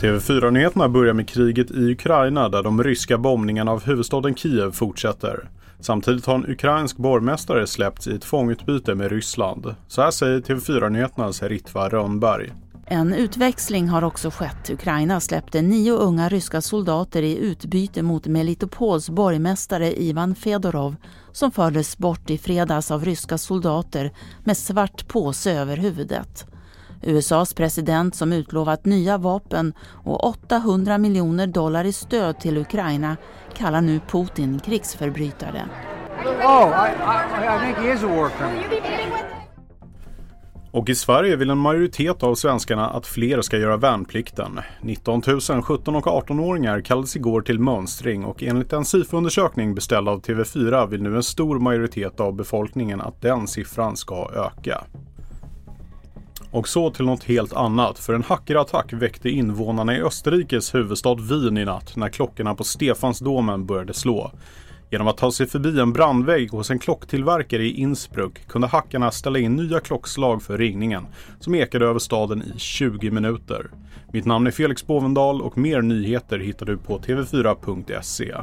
TV4-nyheterna börjar med kriget i Ukraina där de ryska bombningarna av huvudstaden Kiev fortsätter. Samtidigt har en ukrainsk borgmästare släppts i ett fångutbyte med Ryssland. Så här säger TV4-nyheternas Ritva Rönnberg. En utväxling har också skett. Ukraina släppte nio unga ryska soldater i utbyte mot Melitopols borgmästare Ivan Fedorov som fördes bort i fredags av ryska soldater med svart påse över huvudet. USAs president som utlovat nya vapen och 800 miljoner dollar i stöd till Ukraina kallar nu Putin krigsförbrytare. Oh, I, I, I och i Sverige vill en majoritet av svenskarna att fler ska göra värnplikten. 19 000 17 och 18-åringar kallades igår till mönstring och enligt en SIFO-undersökning beställd av TV4 vill nu en stor majoritet av befolkningen att den siffran ska öka. Och så till något helt annat, för en hackerattack väckte invånarna i Österrikes huvudstad Wien i natt när klockorna på Stefansdomen började slå. Genom att ta sig förbi en brandvägg hos en klocktillverkare i Innsbruck kunde hackarna ställa in nya klockslag för ringningen som ekade över staden i 20 minuter. Mitt namn är Felix Bovendal och mer nyheter hittar du på tv4.se.